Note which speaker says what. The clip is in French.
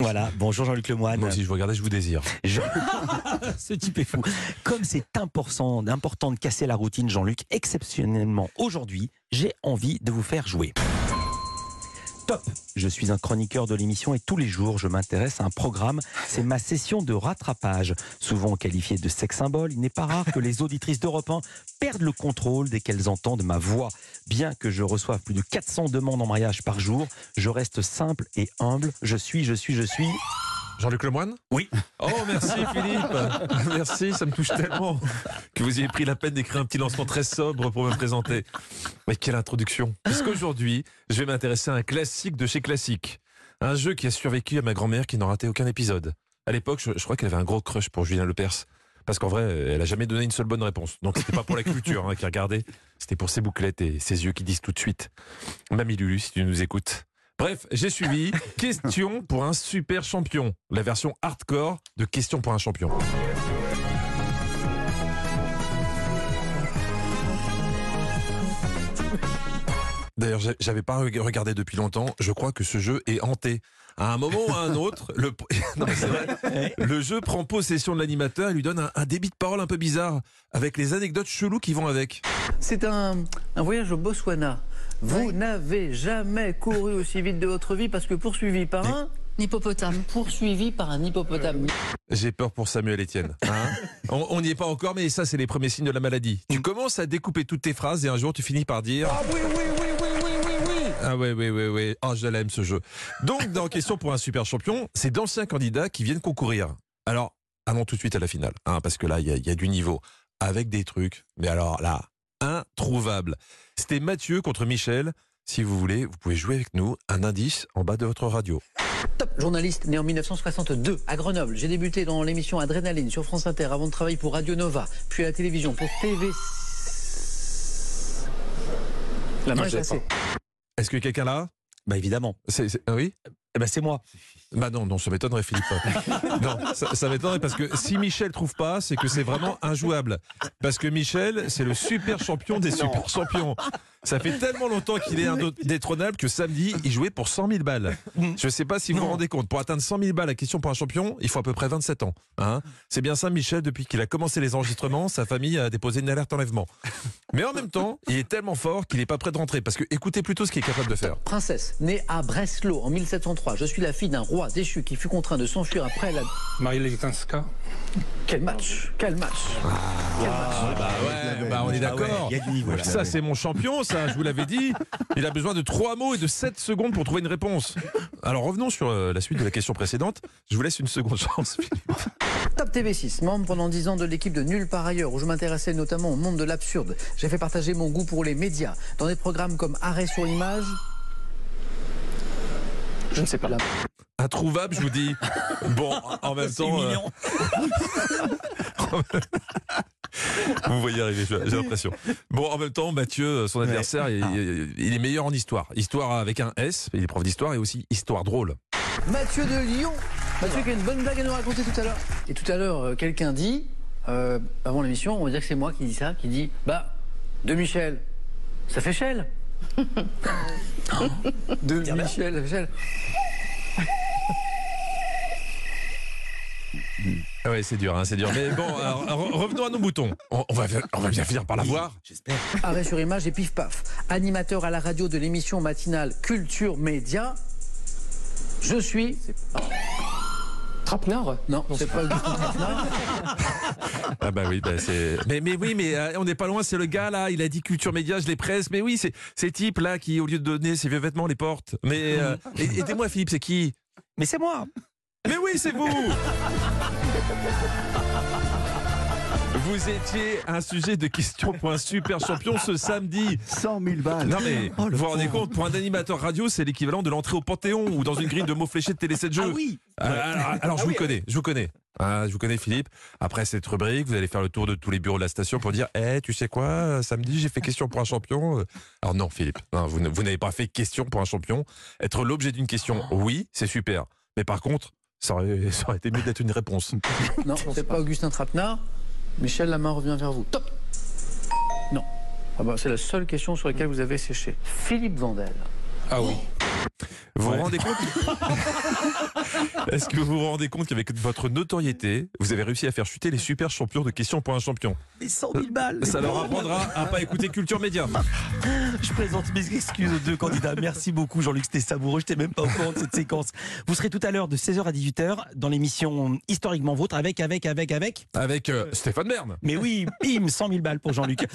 Speaker 1: Voilà, bonjour Jean-Luc Lemoyne.
Speaker 2: Moi aussi, je vous regardais, je vous désire.
Speaker 1: Je- Ce type est fou. Comme c'est important, important de casser la routine, Jean-Luc, exceptionnellement aujourd'hui, j'ai envie de vous faire jouer. Je suis un chroniqueur de l'émission et tous les jours, je m'intéresse à un programme. C'est ma session de rattrapage. Souvent qualifié de sex symbole, il n'est pas rare que les auditrices d'Europe 1 perdent le contrôle dès qu'elles entendent ma voix. Bien que je reçoive plus de 400 demandes en mariage par jour, je reste simple et humble. Je suis, je suis, je suis.
Speaker 2: Jean-Luc Lemoyne
Speaker 1: Oui.
Speaker 2: Oh, merci Philippe. Merci, ça me touche tellement que vous ayez pris la peine d'écrire un petit lancement très sobre pour me présenter. Mais quelle introduction. Parce qu'aujourd'hui, je vais m'intéresser à un classique de chez Classique. Un jeu qui a survécu à ma grand-mère qui n'en ratait aucun épisode. À l'époque, je, je crois qu'elle avait un gros crush pour Julien Lepers. Parce qu'en vrai, elle a jamais donné une seule bonne réponse. Donc c'était pas pour la culture hein, qui regardait, c'était pour ses bouclettes et ses yeux qui disent tout de suite. Mamie Lulu, si tu nous écoutes. Bref, j'ai suivi Question pour un super champion, la version hardcore de Question pour un champion. D'ailleurs, j'avais pas reg- regardé depuis longtemps. Je crois que ce jeu est hanté. À un moment ou à un autre, le, jeu prend possession de l'animateur et lui donne un, débit de parole un peu bizarre, avec les anecdotes cheloues qui vont avec.
Speaker 3: C'est un voyage au Botswana. Vous n'avez jamais couru aussi vite de votre vie parce que poursuivi par un
Speaker 4: Hippopotame.
Speaker 3: poursuivi par un hippopotame.
Speaker 2: J'ai peur pour Samuel Etienne. hein. on n'y est pas encore, mais ça, c'est les premiers signes de la maladie. Tu commences à découper toutes tes phrases et un jour, tu finis par dire
Speaker 3: Ah oui, oui, oui, oui, oui, oui, oui.
Speaker 2: Ah ouais, ouais, ouais, ouais. Ah, je l'aime ce jeu. Donc, dans Question pour un super champion, c'est d'anciens candidats qui viennent concourir. Alors, allons tout de suite à la finale, hein, parce que là, il y, a- il y a du niveau. Avec des trucs, mais alors là, introuvables. C'était Mathieu contre Michel. Si vous voulez, vous pouvez jouer avec nous. Un indice en bas de votre radio.
Speaker 3: Top journaliste né en 1962 à Grenoble. J'ai débuté dans l'émission Adrénaline sur France Inter avant de travailler pour Radio Nova, puis à la télévision pour TV. La main est cassée.
Speaker 2: Est-ce que quelqu'un là?
Speaker 1: Bah évidemment.
Speaker 2: c'est, c'est- ah Oui?
Speaker 1: Eh ben c'est moi.
Speaker 2: Bah non, non, ça m'étonnerait, Philippe. non, ça, ça m'étonnerait parce que si Michel trouve pas, c'est que c'est vraiment injouable. Parce que Michel, c'est le super champion des super champions. Ça fait tellement longtemps qu'il est indétrônable que samedi, il jouait pour 100 000 balles. Je sais pas si vous vous rendez compte. Pour atteindre 100 000 balles, la question pour un champion, il faut à peu près 27 ans. Hein c'est bien ça, Michel, depuis qu'il a commencé les enregistrements, sa famille a déposé une alerte enlèvement. Mais en même temps, il est tellement fort qu'il est pas prêt de rentrer. Parce que écoutez plutôt ce qu'il est capable de faire.
Speaker 3: Princesse, née à Breslau en 1703. Je suis la fille d'un roi déchu qui fut contraint de s'enfuir après la.
Speaker 5: Marie Leganska.
Speaker 3: Quel match Quel match Quel match
Speaker 2: Bah ouais, bah on est
Speaker 1: Ah ouais,
Speaker 2: d'accord.
Speaker 1: il y a du niveau là.
Speaker 2: Ça, c'est mon champion, ça, je vous l'avais dit. Il a besoin de trois mots et de 7 secondes pour trouver une réponse. Alors revenons sur euh, la suite de la question précédente. Je vous laisse une seconde chance. Philippe.
Speaker 3: Top TV6, membre pendant 10 ans de l'équipe de Nulle part ailleurs, où je m'intéressais notamment au monde de l'absurde. J'ai fait partager mon goût pour les médias, dans des programmes comme Arrêt sur image. Je ne sais pas. La-
Speaker 2: Introuvable, je vous dis. Bon, en même temps, euh,
Speaker 1: mignon.
Speaker 2: vous voyez arriver, j'ai l'impression. Bon, en même temps, Mathieu, son adversaire, il, il- il est meilleur en histoire. Histoire avec un S, il est prof d'histoire et aussi histoire drôle.
Speaker 3: Mathieu de Lyon. Mathieu qui a une bonne blague à nous raconter tout à l'heure. Et tout à l'heure, euh, quelqu'un dit, euh, avant l'émission, on va dire que c'est moi qui dis ça, qui dit, bah, de Michel, ça fait Chel. de Michel, ça fait Chel.
Speaker 2: Ah ouais, c'est dur, hein, c'est dur. Mais bon, alors, revenons à nos moutons. On, on va, on va bien finir par la voir.
Speaker 1: J'espère.
Speaker 3: Arrêt sur image et pif paf. Animateur à la radio de l'émission matinale Culture Média. Je suis.
Speaker 5: Trapenard
Speaker 3: Non, c'est pas Augustin Trapenard.
Speaker 2: Ah bah oui, bah c'est. Mais, mais oui, mais euh, on n'est pas loin. C'est le gars là. Il a dit culture média, je les presse. Mais oui, c'est ces types là qui, au lieu de donner ses vieux vêtements, les portent. Mais euh, et- aidez-moi, Philippe, c'est qui?
Speaker 1: Mais c'est moi.
Speaker 2: Mais oui, c'est vous. Vous étiez un sujet de question pour un super champion ce samedi.
Speaker 6: 100 000 balles.
Speaker 2: Non mais
Speaker 1: Oh,
Speaker 2: vous
Speaker 1: le
Speaker 2: vous rendez compte, pour un animateur radio, c'est l'équivalent de l'entrée au Panthéon ou dans une grille de mots fléchés de Télé 7 jeux.
Speaker 1: Ah oui.
Speaker 2: Euh, alors, alors, je vous connais, je vous connais. Ah, je vous connais Philippe. Après cette rubrique, vous allez faire le tour de tous les bureaux de la station pour dire Eh, tu sais quoi, samedi j'ai fait question pour un champion. Alors non Philippe, non, vous n'avez pas fait question pour un champion. Être l'objet d'une question, oui, c'est super. Mais par contre, ça aurait, ça aurait été mieux d'être une réponse.
Speaker 3: Non, c'est pas Augustin Trapenard. Michel, la main revient vers vous. Top Non. Ah bah, c'est la seule question sur laquelle vous avez séché. Philippe Vandel.
Speaker 5: Ah oui.
Speaker 2: Vous vous rendez compte Est-ce que vous vous rendez compte qu'avec votre notoriété, vous avez réussi à faire chuter les super champions de questions pour un champion
Speaker 1: Mais 100 000 balles
Speaker 2: Ça leur apprendra à pas écouter Culture Média.
Speaker 1: Je présente mes excuses aux deux candidats. Merci beaucoup Jean-Luc, c'était savoureux. Je n'étais même pas au courant de cette séquence. Vous serez tout à l'heure de 16h à 18h dans l'émission Historiquement Vôtre avec, avec, avec, avec.
Speaker 2: Avec euh, Stéphane Bern.
Speaker 1: Mais oui, bim, 100 000 balles pour Jean-Luc.